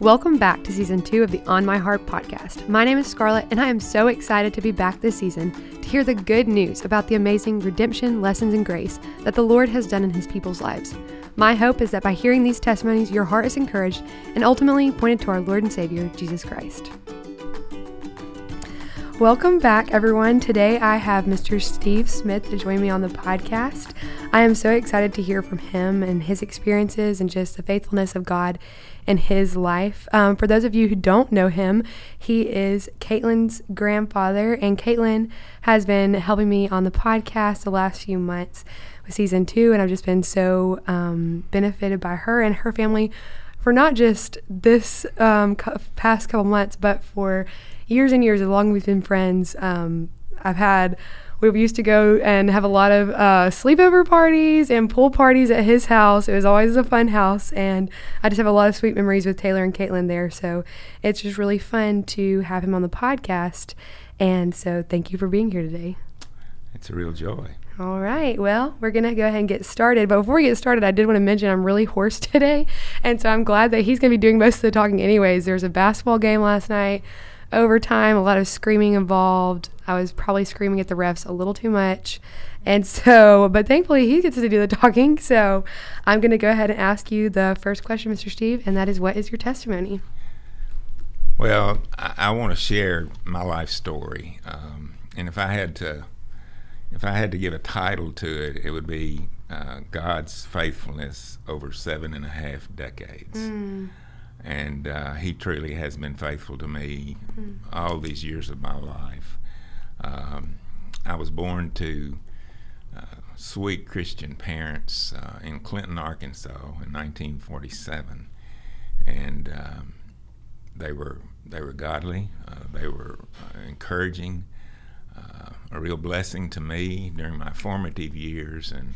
Welcome back to season two of the On My Heart podcast. My name is Scarlett, and I am so excited to be back this season to hear the good news about the amazing redemption, lessons, and grace that the Lord has done in His people's lives. My hope is that by hearing these testimonies, your heart is encouraged and ultimately pointed to our Lord and Savior, Jesus Christ. Welcome back, everyone. Today I have Mr. Steve Smith to join me on the podcast. I am so excited to hear from him and his experiences and just the faithfulness of God in his life. Um, for those of you who don't know him, he is Caitlin's grandfather, and Caitlin has been helping me on the podcast the last few months with season two, and I've just been so um, benefited by her and her family for not just this um, past couple months, but for years and years, as long as we've been friends, um, I've had we used to go and have a lot of uh, sleepover parties and pool parties at his house. It was always a fun house, and I just have a lot of sweet memories with Taylor and Caitlin there. So it's just really fun to have him on the podcast. And so thank you for being here today. It's a real joy. All right. Well, we're going to go ahead and get started. But before we get started, I did want to mention I'm really hoarse today. And so I'm glad that he's going to be doing most of the talking, anyways. There was a basketball game last night overtime, a lot of screaming involved. I was probably screaming at the refs a little too much. And so, but thankfully he gets to do the talking. So I'm going to go ahead and ask you the first question, Mr. Steve, and that is what is your testimony? Well, I, I want to share my life story. Um, and if I had to, if I had to give a title to it, it would be uh, God's faithfulness over seven and a half decades. Mm and uh, he truly has been faithful to me mm. all these years of my life. Um, I was born to uh, sweet Christian parents uh, in Clinton, Arkansas, in 1947, and um, they were they were godly. Uh, they were uh, encouraging, uh, a real blessing to me during my formative years, and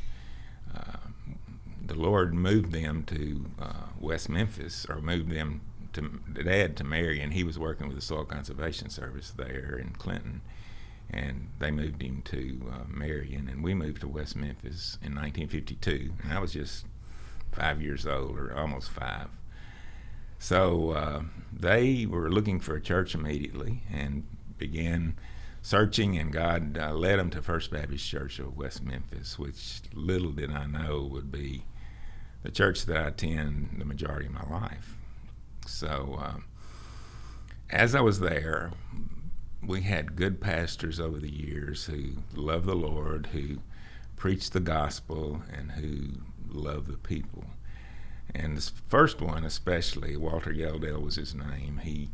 the Lord moved them to uh, West Memphis, or moved them to Dad to marry, and He was working with the Soil Conservation Service there in Clinton, and they moved him to uh, Marion, and we moved to West Memphis in 1952. And I was just five years old, or almost five. So uh, they were looking for a church immediately and began searching, and God uh, led them to First Baptist Church of West Memphis, which little did I know would be the church that I attend the majority of my life. So, uh, as I was there, we had good pastors over the years who loved the Lord, who preached the gospel, and who loved the people. And the first one, especially, Walter Geldale was his name. He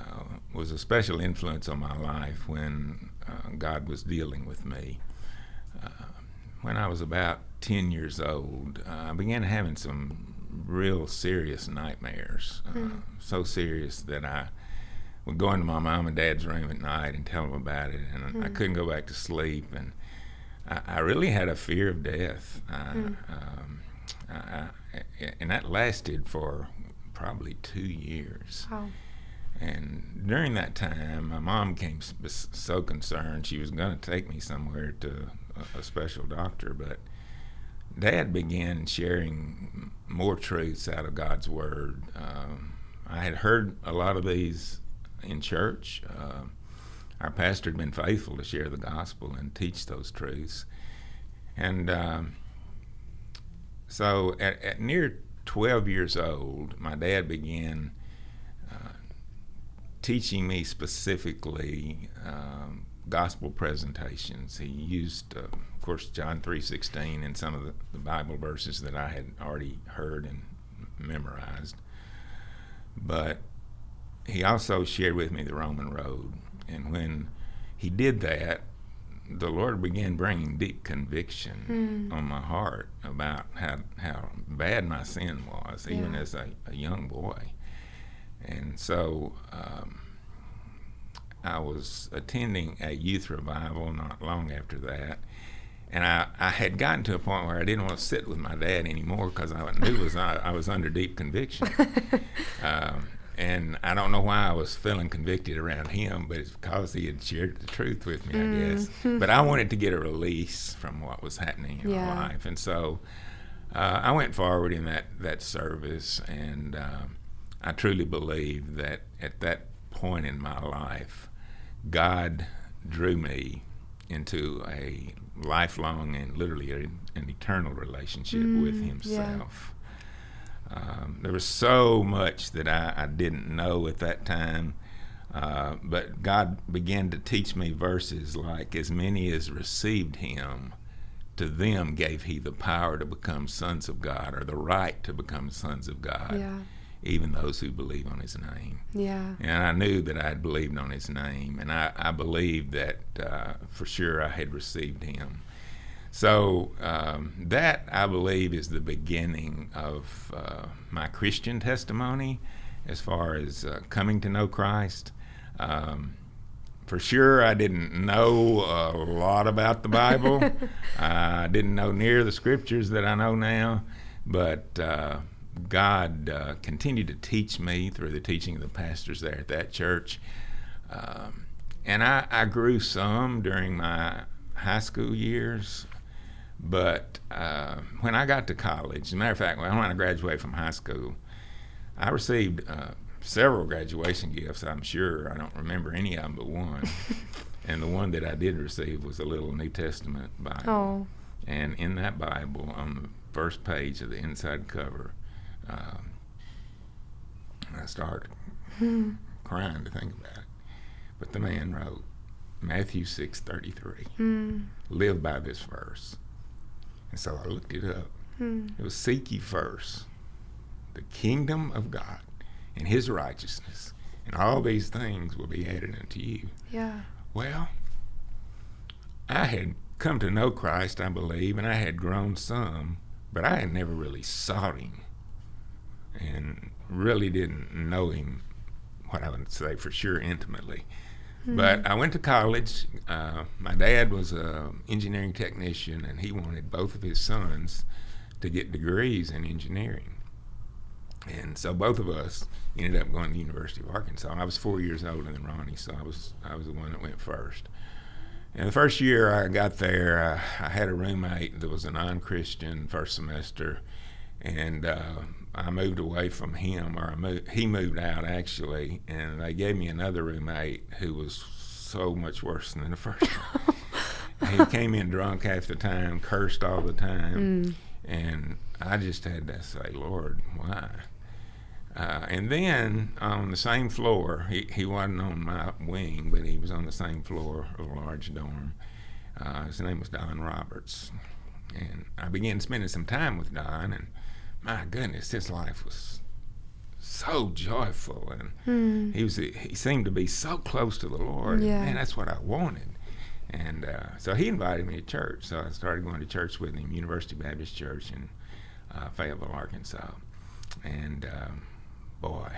uh, was a special influence on my life when uh, God was dealing with me. Uh, when I was about 10 years old, uh, I began having some real serious nightmares. Uh, mm. So serious that I would go into my mom and dad's room at night and tell them about it, and mm. I hmm. couldn't go back to sleep. And I, I really had a fear of death. Mm. Um, I, and that lasted for probably two years. Wow. And during that time, my mom became so concerned she was going to take me somewhere to a, a special doctor, but Dad began sharing more truths out of God's Word. Um, I had heard a lot of these in church. Uh, our pastor had been faithful to share the gospel and teach those truths. And um, so at, at, near 12 years old, my dad began uh, teaching me specifically um, gospel presentations. He used, uh, of course, John three sixteen and some of the, the, Bible verses that I had already heard and memorized. But he also shared with me the Roman Road, and when he did that, the Lord began bringing deep conviction mm. on my heart about how how bad my sin was, yeah. even as a, a, young boy. And so. Um, I was attending a youth revival not long after that. And I, I had gotten to a point where I didn't want to sit with my dad anymore because I knew was I, I, was under deep conviction. um, and I don't know why I was feeling convicted around him, but it's because he had shared the truth with me, I guess. But I wanted to get a release from what was happening in yeah. my life. And so uh, I went forward in that, that service and. Um, I truly believe that at that point in my life, God drew me into a lifelong and literally a, an eternal relationship Mm, with yeah. Um, there was so much that I, I didn't know at that time, uh, but God began to teach me verses like, As many as received Him, to them gave He the power to become sons of God, or the right to become sons of God, Yeah. even those who believe on His name. Yeah. And I knew that I had believed on his name, and I, I believed that uh, for sure I had received him. So um, that, I believe, is the beginning of uh, my Christian testimony as far as uh, coming to know Christ. Um, for sure, I didn't know a lot about the Bible. I didn't know near the scriptures that I know now, but uh, God uh, continued to teach me through the teaching of the pastors there at that church. Um, and I, I grew some during my high school years, but uh, when I got to college, as a matter of fact, when I graduated from high school, I received uh, several graduation gifts, I'm sure. I don't remember any of them but one. and the one that I did receive was a little New Testament Bible. Oh. And in that Bible, on the first page of the inside cover, um, I started crying to think about it. But the man wrote Matthew six thirty three. Mm. Live by this verse. And so I looked it up. Mm. It was seek ye first the kingdom of God and his righteousness, and all these things will be added unto you. Yeah. Well, I had come to know Christ, I believe, and I had grown some, but I had never really sought him and really didn't know him, what I would say for sure intimately. But I went to college. Uh, my dad was an engineering technician, and he wanted both of his sons to get degrees in engineering. And so both of us ended up going to the University of Arkansas. I was four years older than Ronnie, so I was I was the one that went first. And the first year I got there, uh, I had a roommate that was a non-Christian first semester, and uh, I moved away from him, or I moved, he moved out actually, and they gave me another roommate who was so much worse than the first one. he came in drunk half the time, cursed all the time, Mm. and I just had to say, Lord, why? Uh, and then on the same floor, he, he wasn't on my wing, but he was on the same floor of a large dorm. Uh, his name was Don Roberts. And I began spending some time with Don, and my goodness, his life was so joyful. And Mm. he was he seemed to be so close to the Lord. and, Yeah. Man, that's what I wanted. And uh, so he invited me to church. So I started going to church with him, University Baptist Church in uh, Fayetteville, Arkansas. And um, boy,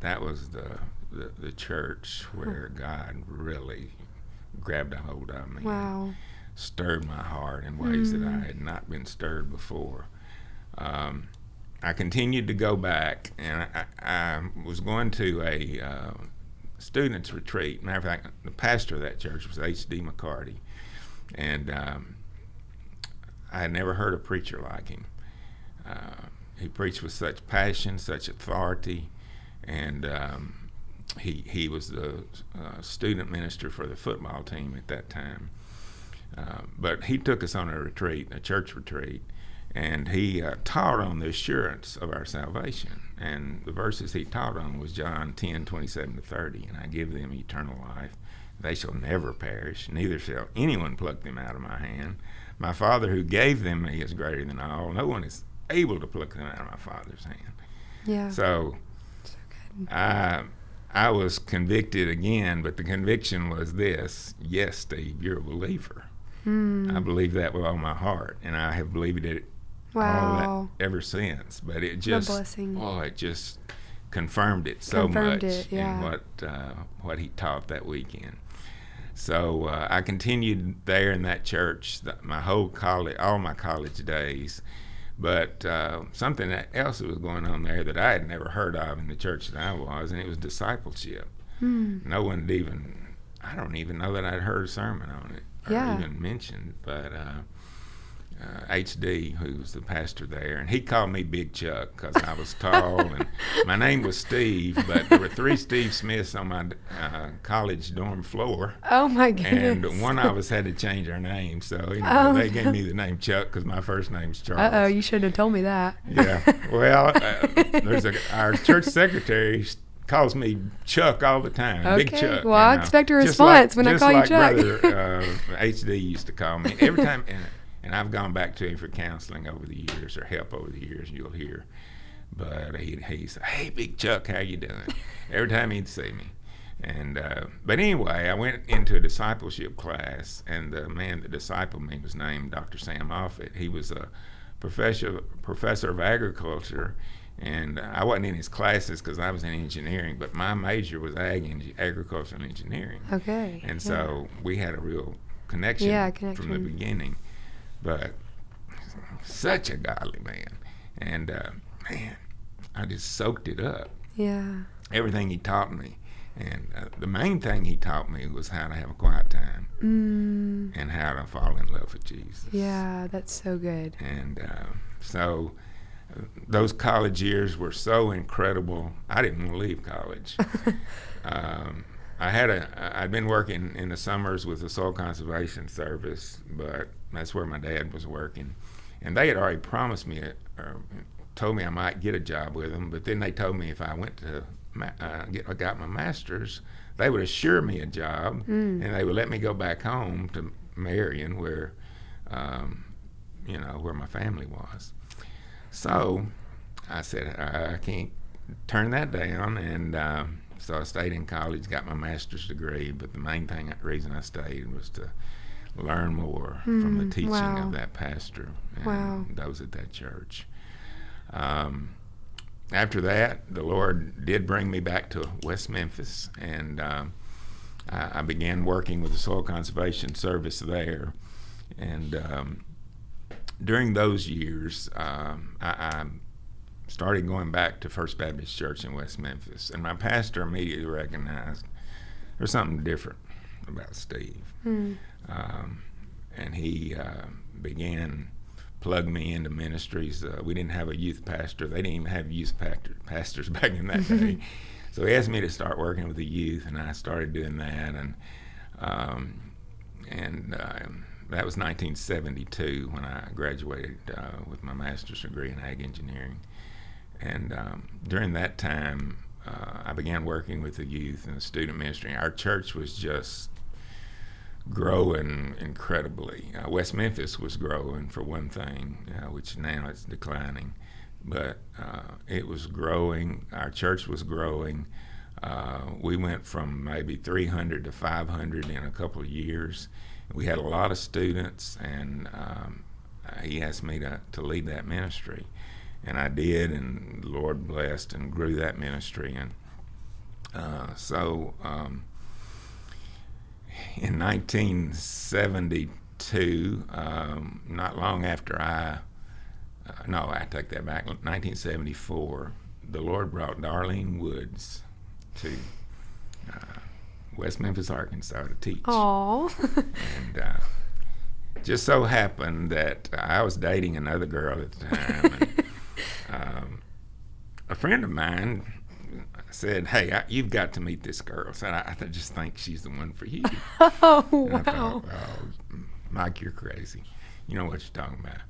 that was the, the the church where God really grabbed a hold of me. and Wow. stirred my heart in ways that I Mm. had not been stirred before. Um, I continued to go back, and I, I, was going to a uh, students' retreat. Matter of fact, the pastor of that church was H.D. McCarty, and um, I had never heard a preacher like him. Uh, he preached with such passion, such authority, and um, he he was the uh, student minister for the football team at that time. Uh, but he took us on a retreat, a church retreat, and he uh, taught on the assurance of our salvation. And the verses he taught on was John 10, 27 to 30. And I give them eternal life. They shall never perish, neither shall anyone pluck them out of my hand. My Father who gave them me is greater than all. No one is able to pluck them out of my Father's hand. Yeah. So So good. I I was convicted again, but the conviction was this: Yes, Steve, you're a believer. Mm. I believe that with all my heart, and I have believed it Wow. that ever since. But it just, oh, it just confirmed it so Confirmed much it, yeah. in what uh, what he taught that weekend. So uh, I continued there in that church th- my whole college, all my college days. But uh, something that was going on there that I had never heard of in the church that I was, and it was discipleship. Mm. No one had even, I don't even know that I'd heard a sermon on it or Yeah. even mentioned. But uh, HD, who was the pastor there, and he called me Big Chuck because I was tall, and my name was Steve, but there were three Steve Smiths on my uh, college dorm floor. Oh my goodness! And one of us had to change our name, so anyway, oh. they gave me the name Chuck because my first name's Charles. Uh oh, you shouldn't have told me that. yeah, well, uh, there's a our church secretary calls me Chuck all the time. Okay. Big Chuck. Well, I expect a response like, when I call like you Chuck. Brother, uh, HD used to call me every time, and, and, I've gone back to him for counseling over the years or help over the years. You'll hear, but he he said, "Hey, Big Chuck, how you doing?" every time he'd see me. And uh, but anyway, I went into a discipleship class, and the man that discipled me was named Dr. Sam Offit. He was a professor professor of agriculture and I wasn't in his classes because I was in engineering, but my major was ag and agricultural engineering. Okay. And so we had a real connection, yeah, connection from the beginning. But such a godly man, and uh, man, I just soaked it up. Yeah. Everything he taught me, and uh, the main thing he taught me was how to have a quiet time mm. and how to fall in love with Jesus. Yeah, that's so good. And uh, so those college years were so incredible. I didn't want to leave college. um, I had a I'd been working in the summers with the Soil Conservation Service, but that's where my dad was working, and they had already promised me or told me I might get a job with them. But then they told me if I went to uh, get I got my master's, they would assure me a job, mm. and they would let me go back home to Marion, where um, you know where my family was. So I said, I can't turn that down. And uh, so I stayed in college, got my master's degree. But the main thing, reason I stayed was to learn more mm, from the hmm, teaching wow. of that pastor and wow. those at that church. Um, after that, the Lord did bring me back to West Memphis, and um, I, I, began working with the Soil Conservation Service there. And um, during those years, um, I, I, started going back to First Baptist Church in West Memphis, and my pastor immediately recognized there's something different about Steve, mm. um, and he uh, began plugging me into ministries. Uh, we didn't have a youth pastor; they didn't even have youth pastor, pastors back in that day. So he asked me to start working with the youth, and I started doing that, and um, and um, that was 1972 when I graduated uh, with my master's degree in ag engineering. And um, during that time, uh, I began working with the youth and the student ministry. Our church was just growing incredibly. Uh, West Memphis was growing for one thing, uh, which now it's declining, but uh, it was growing. Our church was growing. Uh, we went from maybe 300 to 500 in a couple of years we had a lot of students, and um, he asked me to, to lead that ministry. And I did, and the Lord blessed and grew that ministry. And uh, so um, in 1972, um, not long after I, uh, no, I take that back, 1974, the Lord brought Darlene Woods to uh, West Memphis, Arkansas to teach. Aww. and uh, just so happened that I was dating another girl at the time. and, um, a friend of mine said, "Hey, I, you've got to meet this girl." Said, "I, I just think she's the one for you." oh wow! Thought, oh, Mike, you're crazy. You know what you're talking about.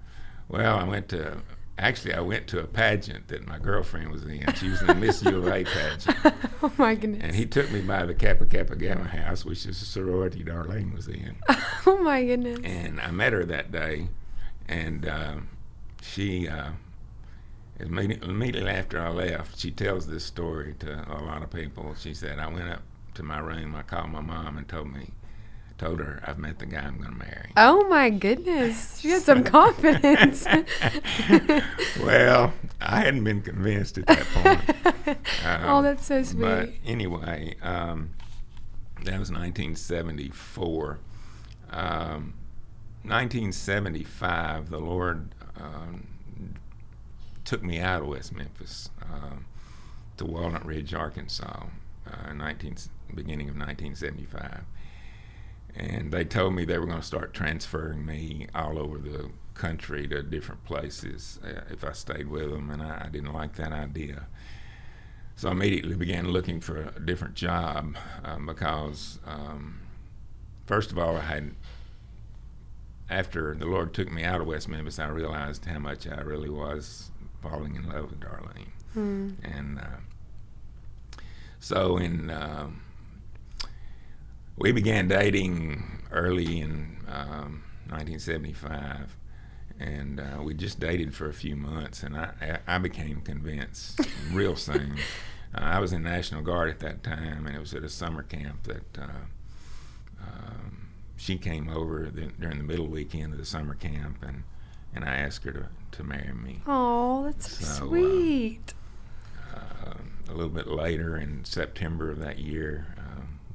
Well, I went to Actually, I went to a pageant that my girlfriend was in. She was in the Miss U of A pageant. oh my goodness! And he took me by the Kappa Kappa Gamma house, which is a sorority Darlene was in. oh my goodness! And I met her that day, and uh, she uh, immediately after I left, she tells this story to a lot of people. She said, "I went up to my room, I called my mom, and told me told her I've met the guy I'm going to marry. Oh my goodness, she had some confidence. well, I hadn't been convinced at that point. Um, oh, that's so sweet. But anyway, um, that was 1974. Um, 1975, the Lord um, took me out of West Memphis uh, to Walnut Ridge, Arkansas, uh, 19, beginning of 1975 and they told me they were going to start transferring me all over the country to different places uh, if I stayed with them, and I, I, didn't like that idea. So I immediately began looking for a different job um, because, um, first of all, I had after the Lord took me out of West Memphis, I realized how much I really was falling in love with Darlene, mm. and uh, so in. Um, we began dating early in um, 1975, and uh, we just dated for a few months, and I, I became convinced real soon. Uh, I was in National Guard at that time, and it was at a summer camp that uh, um, she came over the, during the middle weekend of the summer camp, and, and I asked her to, to marry me. Oh, that's so, uh, sweet. Uh, a little bit later, in September of that year,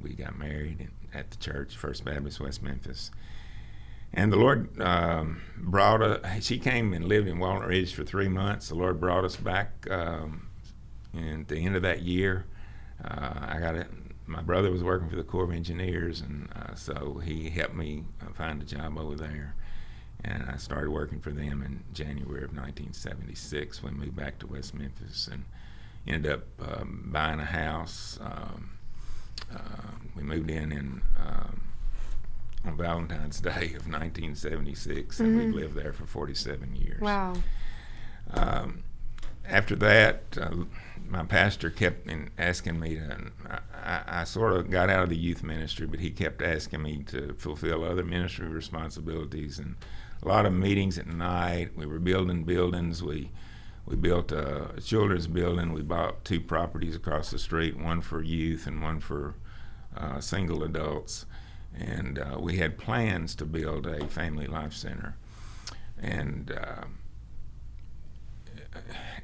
we got married at the church, First Baptist West Memphis. And the Lord um, brought us, she came and lived in Walnut Ridge for three months. The Lord brought us back um, at the end of that year. Uh, I got it. My brother was working for the Corps of Engineers, and uh, so he helped me uh, find a job over there. And I started working for them in January of 1976 we moved back to West Memphis and ended up um, buying a house. Um, uh, we moved in in um, on Valentine's Day of 1976, and mm-hmm. we've lived there for 47 years. Wow. Um, after that, uh, my pastor kept asking me to. I, I, sort of got out of the youth ministry, but he kept asking me to fulfill other ministry responsibilities and a lot of meetings at night. We were building buildings. We we built a children's building. We bought two properties across the street, one for youth and one for uh, single adults. And uh, we had plans to build a family life center. And uh,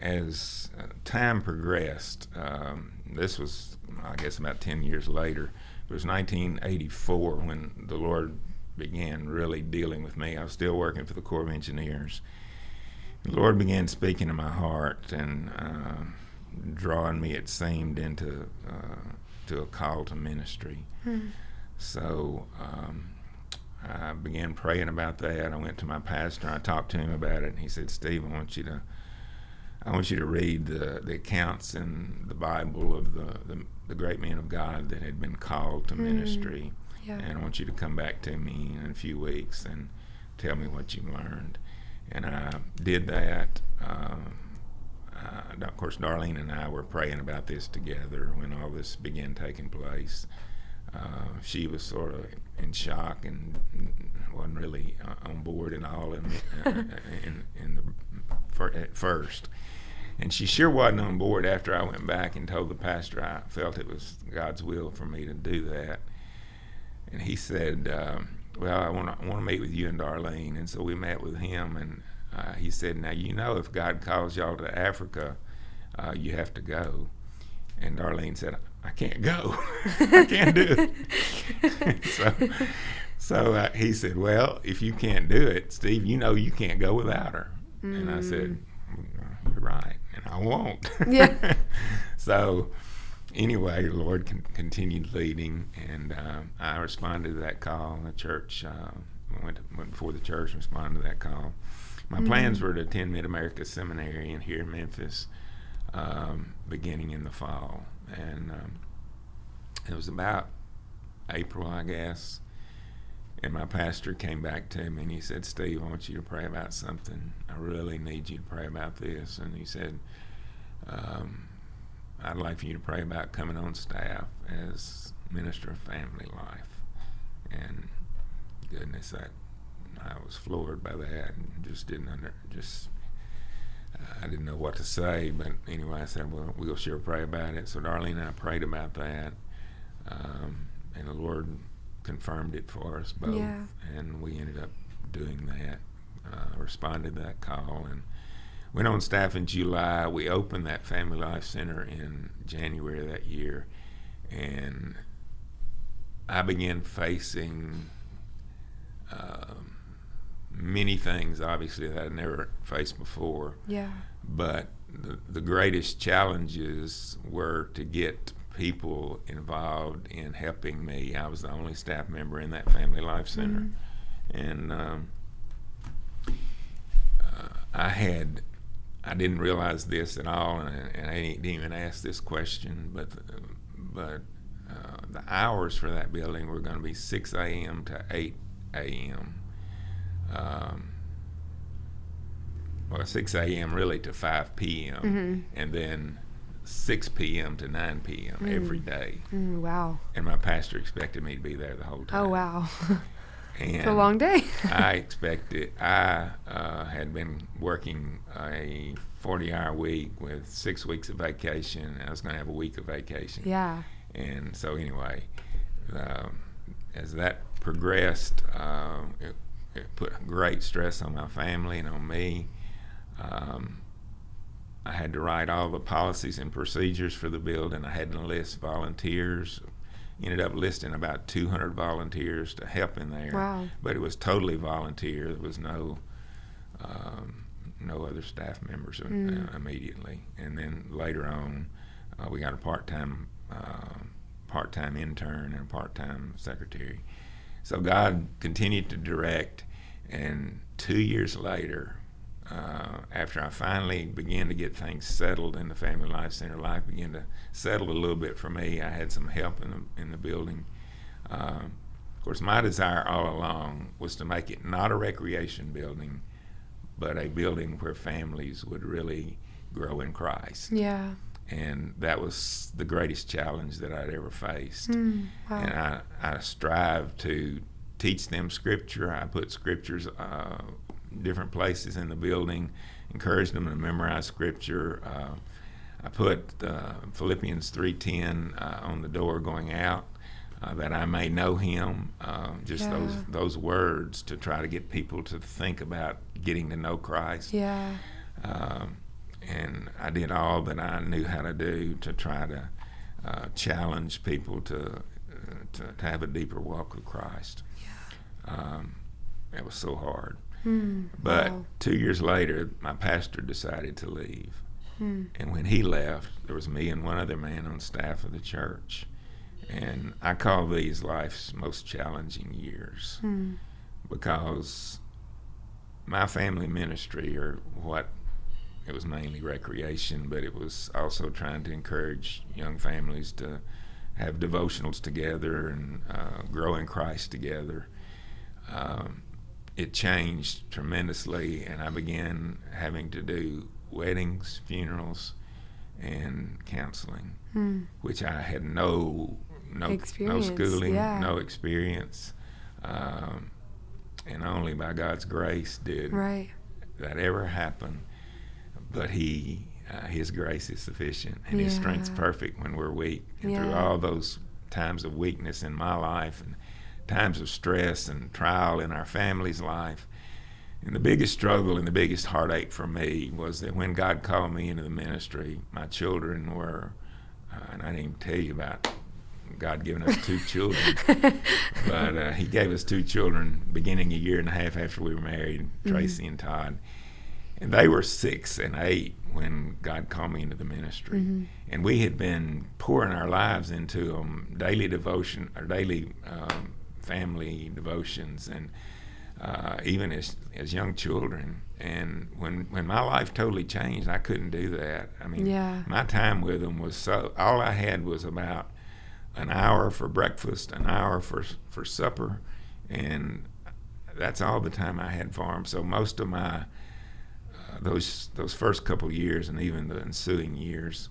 as time progressed, um, this was, I guess, about 10 years later. It was 1984 when the Lord began really dealing with me. I was still working for the Corps of Engineers the Lord began speaking to my heart and uh, drawing me, it seemed, into uh, to a call to ministry. Hmm. So um, I began praying about that. I went to my pastor. I talked to him about it, and he said, "Steve, I want you to." I want you to read the, the accounts in the Bible of the, the, the great men of God that had been called to mm, ministry. Yeah. And I want you to come back to me in a few weeks and tell me what you learned and I did that. Um, uh, of course, Darlene and I were praying about this together when all this began taking place. Uh, she was sort of in shock and wasn't really uh, on board at all in, uh, in, in the, at first. And she sure wasn't on board after I went back and told the pastor I felt it was God's will for me to do that. And he said, um, well, I want to want to meet with you and Darlene, and so we met with him, and uh, he said, now you know if God calls y'all to Africa, uh, you have to go. And Darlene said, I can't go, I can't do it. so, so uh, he said, well, if you can't do it, Steve, you know you can't go without her. Mm. And I said, mm. you're right, and I won't. Yeah. so anyway, the Lord con- continued leading, and uh, I responded to that call. The church uh, went, to, went before the church, responded to that call. My mm-hmm. plans were to attend Mid America Seminary in here in Memphis, um, beginning in the fall, and um, it was about April, I guess. And my pastor came back to me and he said, Steve, I want you to pray about something. I really need you to pray about this. And he said, um, I'd like for you to pray about coming on staff as minister of family life. And goodness, that I was floored by that and just didn't under just I didn't know what to say. But anyway, I said, well, we'll sure pray about it. So Darlene and I prayed about that, um, and the Lord confirmed it for us both, yeah. and we ended up doing that. Uh, responded to that call and went on staff in July. We opened that Family Life Center in January of that year, and I began facing um, many things, obviously, that I'd never faced before. Yeah. But the, the greatest challenges were to get people involved in helping me. I was the only staff member in that Family Life Center. Mm-hmm. And um, I had, I didn't realize this at all, and, and I didn't even ask this question, but, but uh, the hours for that building were going to be 6 a.m. to 8 a.m. Um, well, 6 a.m. really to 5 p.m. Mhm. and then 6 p.m. to 9 p.m. every day. Mm, wow. And my pastor expected me to be there the whole time. Oh, wow. And it's a long day. I expected, I uh, had been working a 40 hour week with six weeks of vacation. I was going to have a week of vacation. yeah. And so, anyway, um as that progressed, uh, it, it put great stress on my family and on me. Um, I had to write all the policies and procedures for the building. I had to list volunteers. Ended up listing about 200 volunteers to help in there. Wow. But it was totally volunteer. There was no um, no other staff members Mm. immediately. And then later on, uh, we got a part-time uh, part-time intern and a part-time secretary. So God continued to direct, and two years later, uh, after I finally began to get things settled in the Family Life Center, life began to settle a little bit for me. I had some help in the in the building. Uh, of course, my desire all along was to make it not a recreation building, but a building where families would really grow in Christ. Yeah. And that was the greatest challenge that I'd ever faced. Mm, wow. And I, I strive to teach them scripture. I put scriptures uh, different places in the building, encourage them to memorize scripture. Uh, I put uh, Philippians 3:10 uh, on the door going out, uh, that I may know Him. Uh, just Yeah. those those words to try to get people to think about getting to know Christ. yeah. Um, and I did all that I knew how to do to try to uh, challenge people to, uh, to to have a deeper walk with Christ. Um, it was so hard. Mm, But wow. two years later, my pastor decided to leave. Mm, And when he left, there was me and one other man on staff of the church. And I call these life's most challenging years mm, because my family ministry, or what it was mainly recreation, but it was also trying to encourage young families to have devotionals together and uh, grow in Christ together. Um, it changed tremendously, and I began having to do weddings, funerals, and counseling, mm. which I had no no Experience, no schooling, yeah. no experience, um, and only by God's grace did Right. that ever happen. But He, uh, His grace is sufficient, and His strength's perfect when we're weak. And through all those times of weakness in my life, and times of stress and trial in our family's life, and the biggest struggle and the biggest heartache for me was that when God called me into the ministry, my children were, uh, and I didn't even tell you about God giving us two children, but uh, He gave us two children beginning a year and a half after we were married, Tracy and Todd. And they were six and eight when God called me into the ministry. Mhm. And we had been pouring our lives into them, daily devotion, or daily um, family devotions, and uh, even as as young children. And when when my life totally changed, I couldn't do that. I mean, Yeah. my time with them was so. All I had was about an hour for breakfast, an hour for for supper, and that's all the time I had for them. So most of my uh, those those first couple years and even the ensuing years,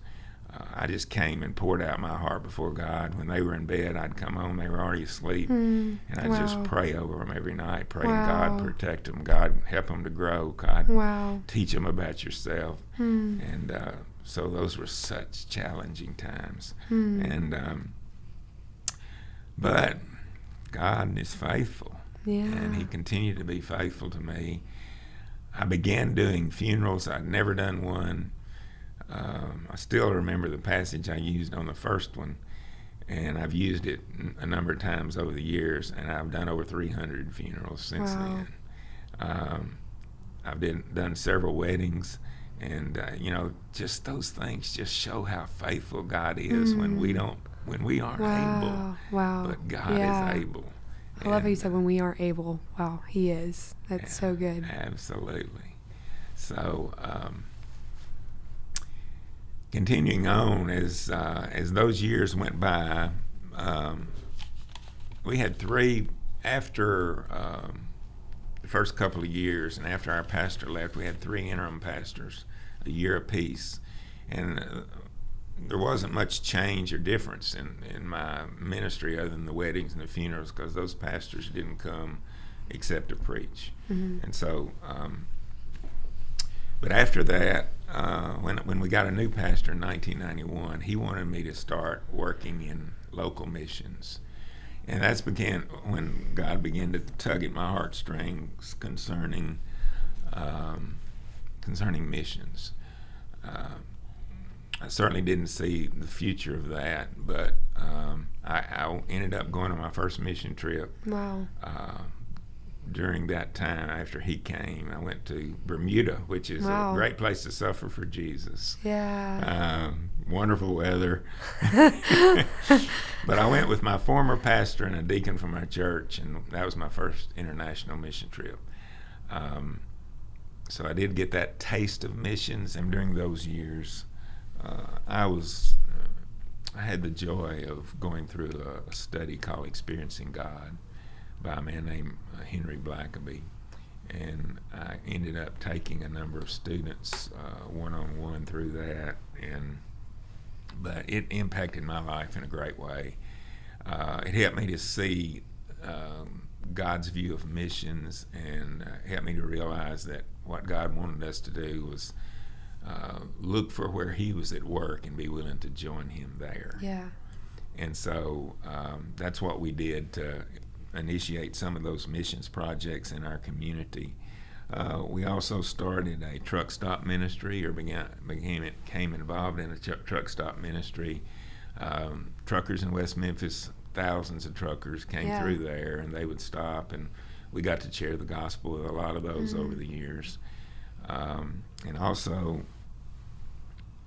uh, I just came and poured out my heart before God. When they were in bed, I'd come home; they were already asleep, Mm, and I'd wow. just pray over them every night, praying Wow. God protect them, God help them to grow, God Wow. teach them about yourself, Mm, and uh, so those were such challenging times, mm. and um, but God is faithful yeah. and he continued to be faithful to me. I began doing funerals. I'd never done one. Um, I still remember the passage I used on the first one, and I've used it a number of times over the years, and I've done over 300 funerals since Wow. then. Um, I've did, done several weddings, and uh, you know, just those things just show how faithful God is when we Mm. don't, when we aren't wow. able, Wow. but God yeah. is able. I love how you said when we aren't able. Wow, He is. That's so good. Absolutely. So, um, continuing on as uh, as those years went by, um, we had three after um, the first couple of years, and after our pastor left, we had three interim pastors, a year apiece, and. Uh, there wasn't much change or difference in, in my ministry other than the weddings and the funerals because those pastors didn't come except to preach. Mm-hmm. And so, um, but after that, uh, when when we got a new pastor in 1991, he wanted me to start working in local missions, and that's began when God began to tug at my heartstrings concerning um, concerning missions. Uh, I certainly didn't see the future of that, but um, I, I, ended up going on my first mission trip. Wow. Uh, during that time after he came. I went to Bermuda, which is wow. a great place to suffer for Jesus. Yeah. Um, wonderful weather. but I went with my former pastor and a deacon from our church, and that was my first international mission trip. Um, so I did get that taste of missions, and during those years, uh, I was. Uh, I had the joy of going through a, a study called Experiencing God by a man named Henry Blackaby. And I ended up taking a number of students one on one through that, and but it impacted my life in a great way. Uh, it helped me to see um, God's view of missions, and uh, helped me to realize that what God wanted us to do was uh, look for where He was at work and be willing to join Him there. Yeah. And so um, that's what we did to initiate some of those missions projects in our community. Uh, we also started a truck stop ministry, or began became involved in a tr- truck stop ministry. Um, truckers in West Memphis, thousands of truckers came yeah. through there, and they would stop, and we got to share the gospel with a lot of those mm-hmm. over the years. Um, and also,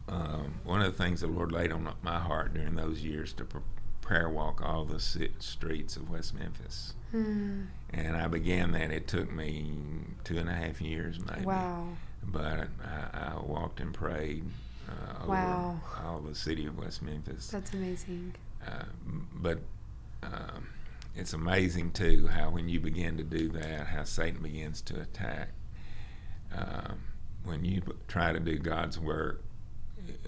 um, one of the things the Lord laid on my heart during those years to prayer walk all the streets of West Memphis. Hmm. And I began that. It took me two and a half years, maybe. Wow. But I, I walked and prayed uh, wow. over all the city of West Memphis. That's amazing. Uh, but um, it's amazing, too, how when you begin to do that, how Satan begins to attack. Um, when you try to do God's work,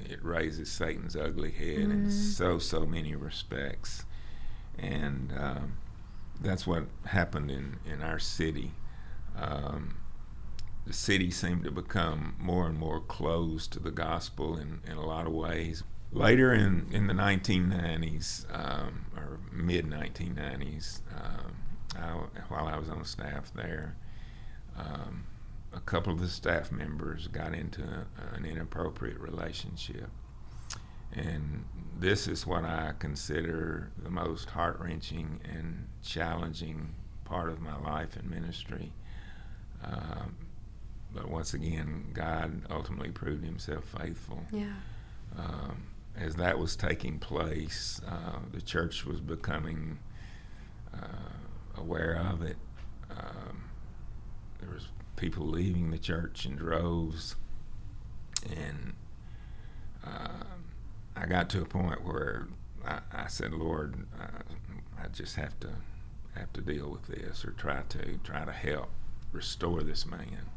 it raises Satan's ugly head mm-hmm. in so so many respects, and um, that's what happened in in our city. Um, the city seemed to become more and more closed to the gospel in, in a lot of ways. Later in, in the 1990s, um, or mid 1990s, um, while I was on staff there, um, a couple of the staff members got into a, an inappropriate relationship. And this is what I consider the most heart wrenching and challenging part of my life and ministry. Uh, but once again, God ultimately proved himself faithful. Yeah. Um, as that was taking place, uh, the church was becoming uh, aware of it. People leaving the church in droves, and uh, I got to a point where I, I said, "Lord, I, I just have to have to deal with this, or try to try to help restore this man."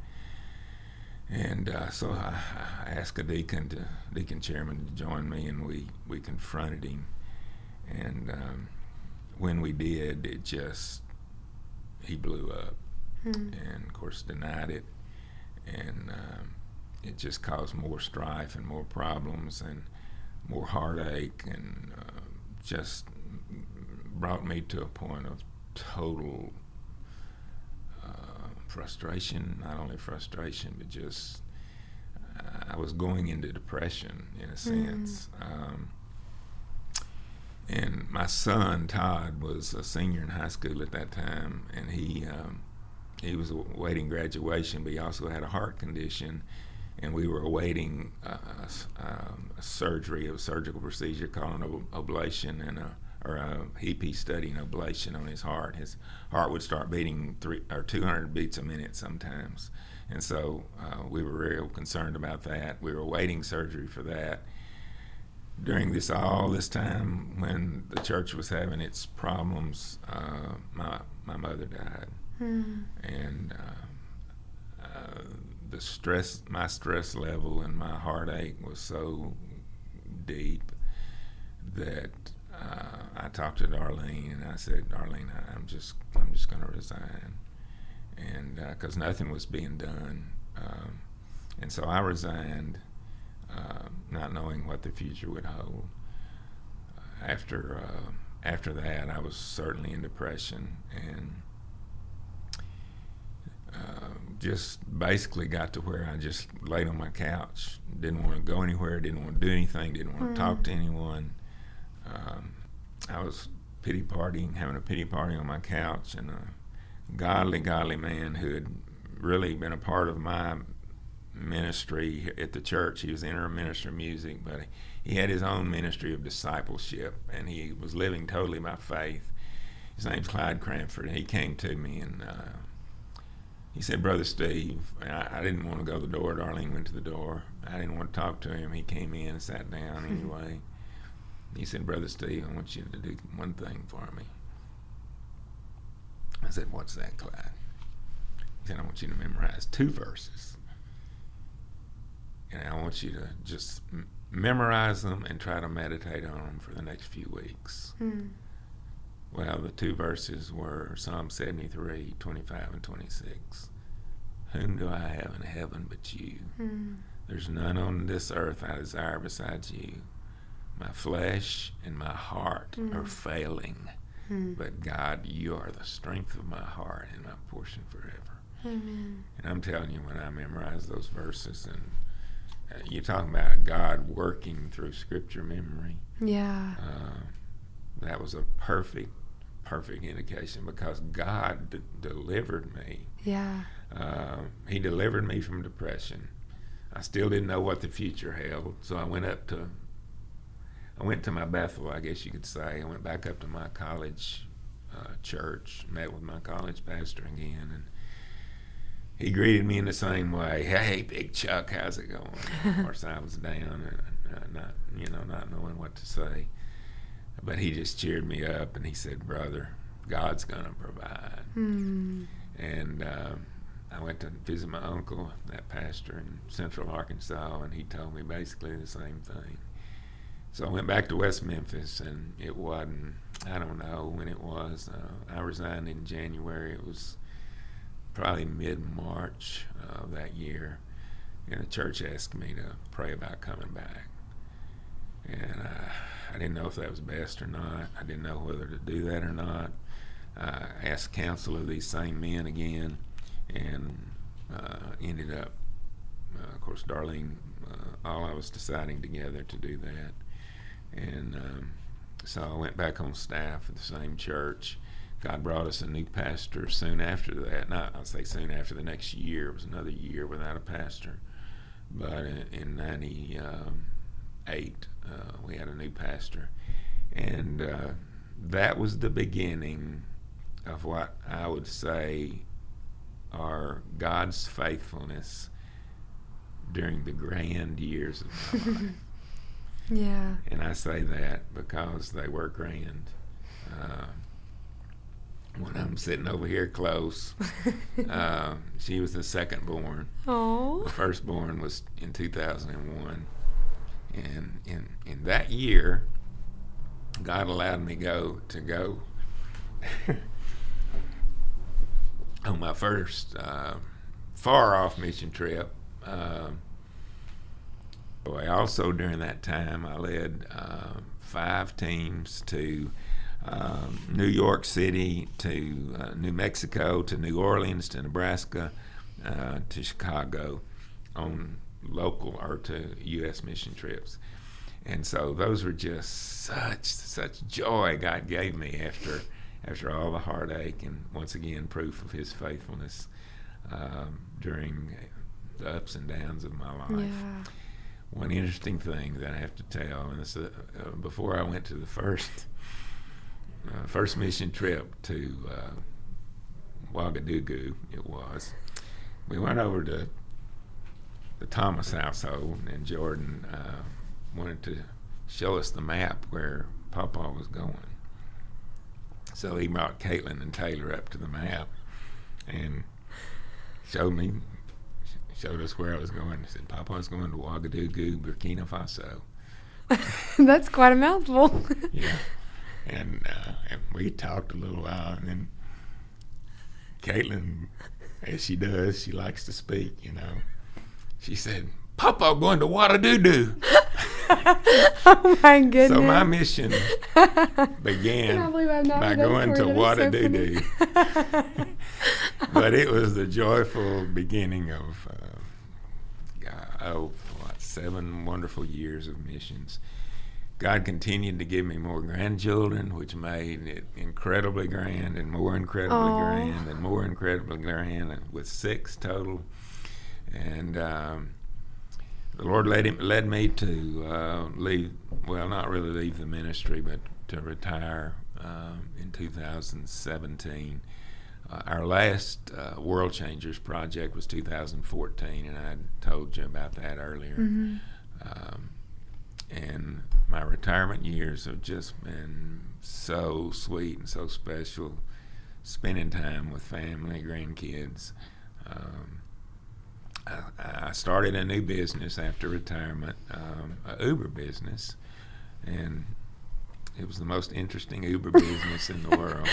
And uh, so I, I, asked a deacon to deacon chairman to join me, and we we confronted him. And um, when we did, it just he blew up mm. and of course denied it, and um, it just caused more strife and more problems and more heartache and uh, just brought me to a point of total uh, frustration. Not only frustration, but just uh, I was going into depression in a sense. Mm. Um, and my son Todd was a senior in high school at that time, and he um, he was awaiting graduation, but he also had a heart condition, and we were awaiting uh, um, a surgery, a surgical procedure called an ablation and a or a EP study and ablation on his heart. His heart would start beating three or 200 beats a minute sometimes, And so uh, we were real concerned about that. We were awaiting surgery for that. During this all this time, when the church was having its problems, uh, my my mother died, Mm. and uh, uh, the stress, my stress level and my heartache was so deep that uh, I talked to Darlene and I said, Darlene, I- I'm just I'm just going to resign, and because nothing was being done, um, and so I resigned, uh, not knowing what the future would hold. After uh, after that, I was certainly in depression and. Uh, just basically got to where I just laid on my couch, didn't want to go anywhere, didn't want to do anything, didn't want to talk to anyone. Um, I was pity partying, having a pity party on my couch, and a godly, godly man who had really been a part of my ministry at the church. He was the interim minister of music, but he had his own ministry of discipleship, and he was living totally by faith. His name's Clyde Cranford. and He came to me and uh, he said, Brother Steve, I, I didn't want to go to the door. Darlene went to the door. I didn't want to talk to him. He came in and sat down anyway. He said, Brother Steve, I want you to do one thing for me. I said, What's that, Clyde? He said, I want you to memorize two verses. And I want you to just m- memorize them and try to meditate on them for the next few weeks. Mm. Well, the two verses were Psalm 73, 25 and 26. Whom do I have in heaven but you? Mm. There's none on this earth I desire besides you. My flesh and my heart are Mm. failing, Mm. but God, you are the strength of my heart and my portion forever. Amen. And I'm telling you, when I memorize those verses, and uh, you're talking about God working through Scripture memory, Yeah. uh, that was a perfect, perfect indication because God d- delivered me. Yeah. Uh, he delivered me from depression. I still didn't know what the future held, so I went up to, I went to my Bethel, I guess you could say. I went back up to my college uh, church, met with my college pastor again, and he greeted me in the same way. Hey, Big Chuck, how's it going? of course, I was down and uh, not, you know, not knowing what to say. But he just cheered me up, and he said, "Brother, God's gonna provide." Mm. And um, I went to visit my uncle, that pastor in Central Arkansas, and he told me basically the same thing. So I went back to West Memphis, and it wasn't, I don't know when it was. Uh, I resigned in January. It was probably mid March uh, of that year. And the church asked me to pray about coming back. And uh, I didn't know if that was best or not. I didn't know whether to do that or not. I asked counsel of these same men again, and uh, ended up, uh, of course, Darlene, uh, all of us deciding together to do that. And um, so I went back on staff at the same church. God brought us a new pastor soon after that. Not, I'll say soon after the next year. It was another year without a pastor. But in, in 98, uh, we had a new pastor. And uh, that was the beginning of what I would say are God's faithfulness during the grand years of my life. Yeah. And I say that because they were grand. Uh, when I'm sitting over here close, uh, she was the second born. Oh. The firstborn was in 2001. And in, in that year, God allowed me go to go on my first uh, far off mission trip. I also during that time I led uh, five teams to um, New York City, to uh, New Mexico, to New Orleans, to Nebraska, uh, to Chicago, on local or to U.S. mission trips. And so those were just such such joy God gave me after after all the heartache and once again proof of His faithfulness um, during the ups and downs of my life Yeah. one interesting thing that I have to tell, and this, uh, uh, before I went to the first uh, first mission trip to uh, Ouagadougou, it was. we went over to the Thomas household, and Jordan uh, wanted to show us the map where Papa was going. So he brought Caitlin and Taylor up to the map and showed me, showed us where I was going. He said, Papa's going to Ouagadougou, Burkina Faso. That's quite a mouthful. yeah. And, uh, and we talked a little while, and then Caitlin, as she does, she likes to speak, you know. She said, Papa going to Ouagadougou. oh my goodness. So my mission began by going to Ouagadougou. So but it was the joyful beginning of, uh, oh, what, seven wonderful years of missions. God continued to give me more grandchildren, which made it incredibly grand and more incredibly Aww. grand and more incredibly grand, with six total. And um, the Lord led him, led me to uh, leave. Well, not really leave the ministry, but to retire um, in 2017. Uh, our last uh, World Changers project was 2014, and I told you about that earlier. Mm-hmm. Um, and my retirement years have just been so sweet and so special. Spending time with family, grandkids. Um, I, I, started a new business after retirement, um, a Uber business, and it was the most interesting Uber business in the world.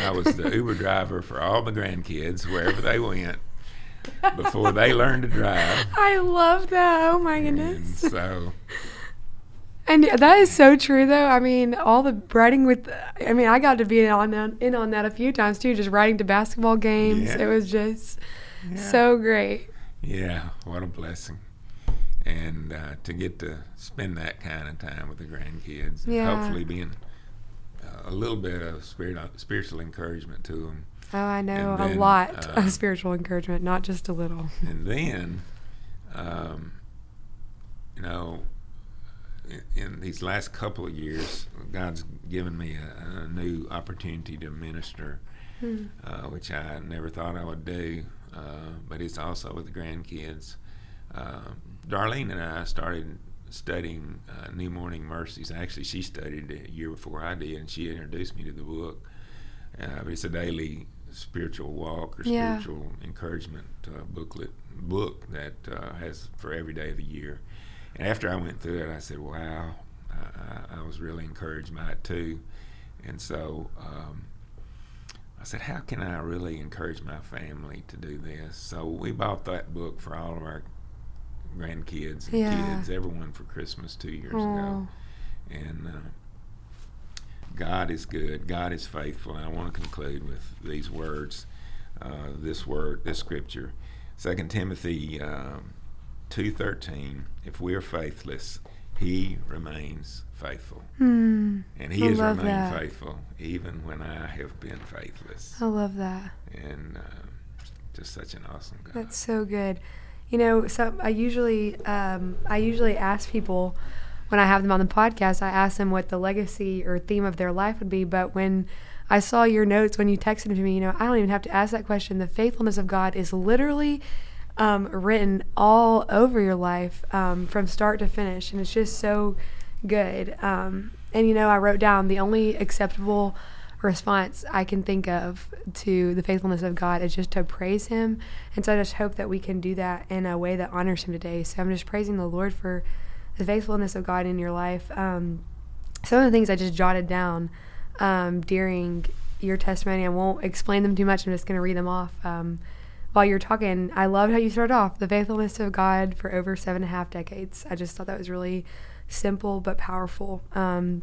I was the Uber driver for all the grandkids wherever they went before they learned to drive. I love that. Oh my goodness. And so and that is so true, though. I mean, all the writing with, I mean, I got to be in on that, in on that a few times too, just writing to basketball games. Yeah. It was just yeah. so great. Yeah, what a blessing. And uh, to get to spend that kind of time with the grandkids, yeah. hopefully being uh, a little bit of spirit, spiritual encouragement to them. Oh, I know then, a lot uh, of spiritual encouragement, not just a little. And then, um, you know, in these last couple of years, God's given me a, a new opportunity to minister, hmm. uh, which I never thought I would do. Uh, but it's also with the grandkids. Uh, Darlene and I started studying uh, New Morning Mercies. Actually, she studied it a year before I did, and she introduced me to the book. Uh, it's a daily spiritual walk or yeah. spiritual encouragement uh, booklet book that has for every day of the year. And after I went through it, I said, wow, I, I was really encouraged by it too. And so um, I said, how can I really encourage my family to do this? So we bought that book for all of our grandkids and yeah. kids, everyone for Christmas two years Aww. ago. And uh, God is good, God is faithful. And I want to conclude with these words, uh, this word, this scripture. Second Timothy um, 2.13 if we are faithless he remains faithful hmm. and he I has remained that. faithful even when i have been faithless i love that and uh, just such an awesome god that's so good you know so i usually um, i usually ask people when i have them on the podcast i ask them what the legacy or theme of their life would be but when I saw your notes when you texted to me. You know, I don't even have to ask that question. The faithfulness of God is literally um, written all over your life um, from start to finish, and it's just so good. Um, and you know, I wrote down the only acceptable response I can think of to the faithfulness of God is just to praise Him. And so I just hope that we can do that in a way that honors Him today. So I'm just praising the Lord for the faithfulness of God in your life. Um, some of the things I just jotted down um, during your testimony, I won't explain them too much. I'm just going to read them off. While you're talking, I loved how you started off the faithfulness of God for over seven and a half decades. I just thought that was really simple but powerful. Um,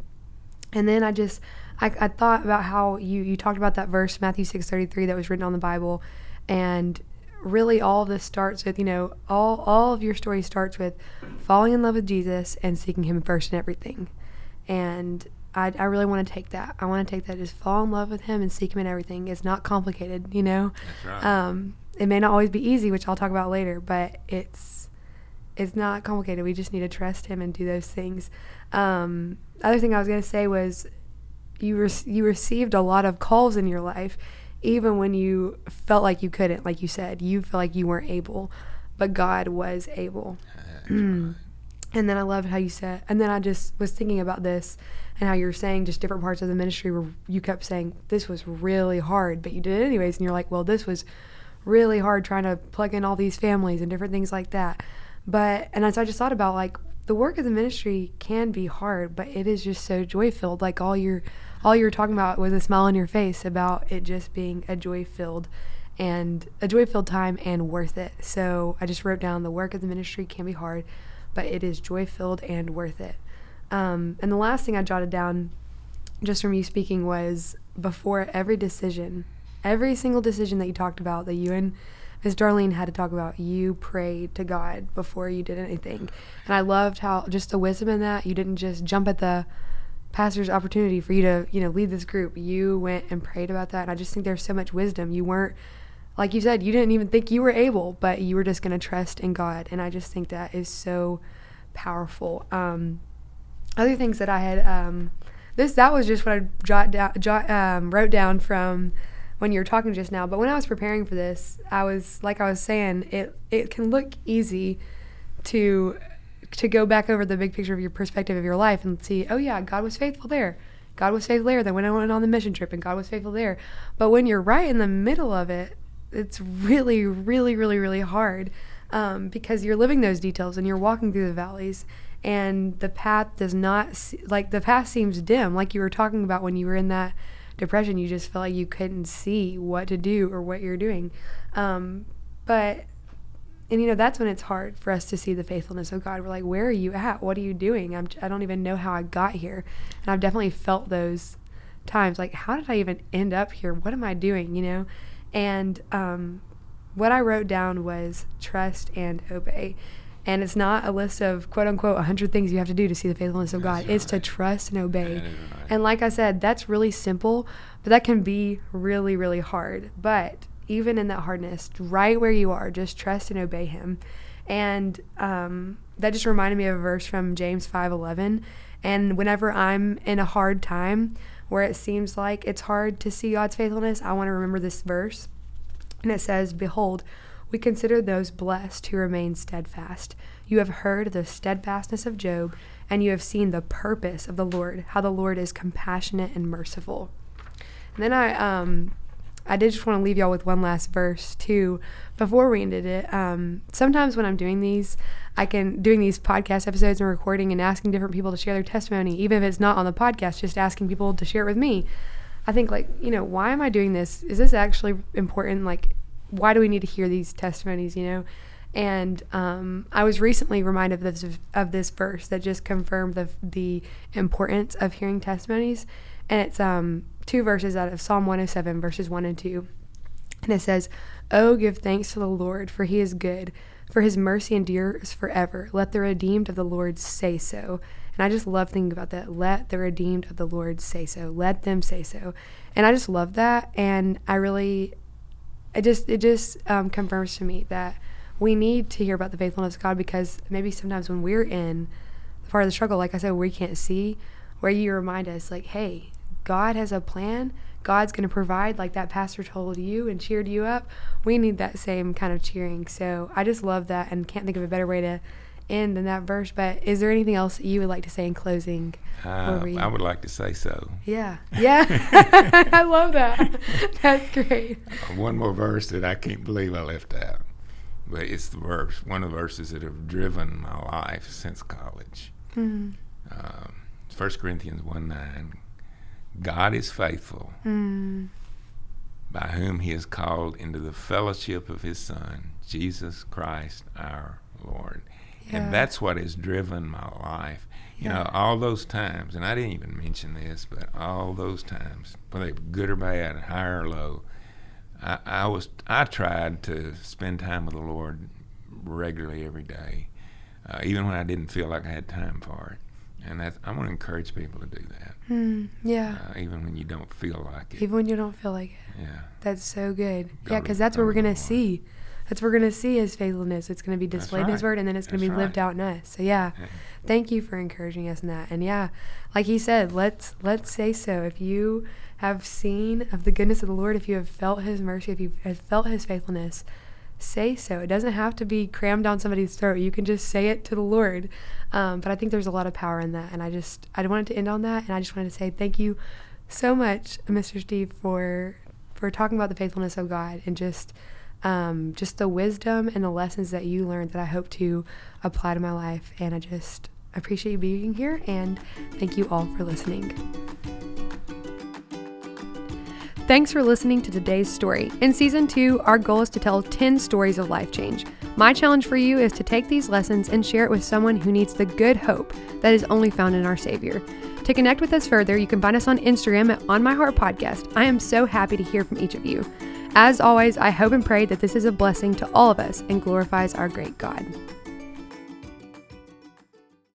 and then I just I, I thought about how you you talked about that verse Matthew six thirty three that was written on the Bible, and really all of this starts with you know all all of your story starts with falling in love with Jesus and seeking Him first in everything, and I, I really want to take that. I want to take that, just fall in love with him and seek him in everything. It's not complicated, you know. Right. Um, it may not always be easy, which I'll talk about later, but it's it's not complicated. We just need to trust him and do those things. Um, other thing I was gonna say was you re- you received a lot of calls in your life, even when you felt like you couldn't, like you said, you felt like you weren't able, but God was able. And then I loved how you said, and then I just was thinking about this and how you were saying just different parts of the ministry where you kept saying this was really hard, but you did it anyways. And you're like, well, this was really hard trying to plug in all these families and different things like that. But, and so I just thought about like the work of the ministry can be hard, but it is just so joy filled. Like all you're, all you were talking about was a smile on your face about it just being a joy filled and a joy filled time and worth it. So I just wrote down the work of the ministry can be hard, but it is joy filled and worth it. Um, and the last thing I jotted down just from you speaking was before every decision, every single decision that you talked about that you and Miss Darlene had to talk about, you prayed to God before you did anything. And I loved how just the wisdom in that, you didn't just jump at the pastor's opportunity for you to, you know, lead this group. You went and prayed about that. And I just think there's so much wisdom. You weren't like you said, you didn't even think you were able, but you were just going to trust in God. And I just think that is so powerful. Um, other things that I had, um, this that was just what I jot down, jot, um, wrote down from when you were talking just now. But when I was preparing for this, I was like I was saying, it it can look easy to to go back over the big picture of your perspective of your life and see, oh yeah, God was faithful there. God was faithful there. Then when I went on the mission trip and God was faithful there. But when you're right in the middle of it, it's really, really, really, really hard um, because you're living those details and you're walking through the valleys and the path does not like the path seems dim like you were talking about when you were in that depression you just felt like you couldn't see what to do or what you're doing. Um, but and you know that's when it's hard for us to see the faithfulness of god. We're like where are you at? What are you doing? I'm, i don't even know how i got here. And i've definitely felt those times like how did i even end up here? What am i doing? You know? And um, what I wrote down was trust and obey. And it's not a list of quote unquote 100 things you have to do to see the faithfulness of God. Right. It's to trust and obey. Right. And like I said, that's really simple, but that can be really, really hard. But even in that hardness, right where you are, just trust and obey Him. And um, that just reminded me of a verse from James 5:11. And whenever I'm in a hard time, where it seems like it's hard to see God's faithfulness, I want to remember this verse. And it says, Behold, we consider those blessed who remain steadfast. You have heard the steadfastness of Job, and you have seen the purpose of the Lord, how the Lord is compassionate and merciful. And then I um I did just want to leave y'all with one last verse too before we ended it. Um, sometimes when I'm doing these, I can doing these podcast episodes and recording and asking different people to share their testimony, even if it's not on the podcast, just asking people to share it with me. I think like, you know, why am I doing this? Is this actually important? Like, why do we need to hear these testimonies, you know? And um, I was recently reminded of this, of this verse that just confirmed the, the importance of hearing testimonies. And it's um, two verses out of Psalm 107, verses 1 and 2. And it says, Oh, give thanks to the Lord, for he is good for his mercy endures forever. Let the redeemed of the Lord say so. And I just love thinking about that. Let the redeemed of the Lord say so. Let them say so. And I just love that. And I really, it just, it just um, confirms to me that we need to hear about the faithfulness of God because maybe sometimes when we're in the part of the struggle, like I said, we can't see, where you remind us, like, hey, God has a plan God's going to provide, like that pastor told you and cheered you up. We need that same kind of cheering. So I just love that and can't think of a better way to end in that verse. But is there anything else you would like to say in closing? Uh, I would like to say so. Yeah. Yeah. I love that. That's great. Uh, one more verse that I can't believe I left out. But it's the verse, one of the verses that have driven my life since college. Mm-hmm. Um, 1 Corinthians 1 9 God is faithful, mm. by whom he has called into the fellowship of his Son, Jesus Christ our Lord. Yeah. And that's what has driven my life. You yeah. know, all those times, and I didn't even mention this, but all those times, whether good or bad, high or low, I, I was I tried to spend time with the Lord regularly every day, uh, even when I didn't feel like I had time for it and that I want to encourage people to do that. Mm, yeah. Uh, even when you don't feel like it. Even when you don't feel like it. Yeah. That's so good. Go yeah, because that's what we're gonna see. That's we're going to see his faithfulness. It's going to be displayed in his word and then it's going to be lived right. out in us. So yeah. Yeah. Thank you for encouraging us in that. And yeah, like he said, let's let's say so. If you have seen of the goodness of the Lord, if you have felt his mercy, if you have felt his faithfulness, say so. It doesn't have to be crammed down somebody's throat. You can just say it to the Lord. Um, but I think there's a lot of power in that. And I just I wanted to end on that and I just wanted to say thank you so much, Mr. Steve, for for talking about the faithfulness of God and just um, just the wisdom and the lessons that you learned that I hope to apply to my life. And I just appreciate you being here and thank you all for listening. Thanks for listening to today's story. In season two, our goal is to tell 10 stories of life change. My challenge for you is to take these lessons and share it with someone who needs the good hope that is only found in our Savior. To connect with us further, you can find us on Instagram at On My Heart Podcast. I am so happy to hear from each of you. As always, I hope and pray that this is a blessing to all of us and glorifies our great God.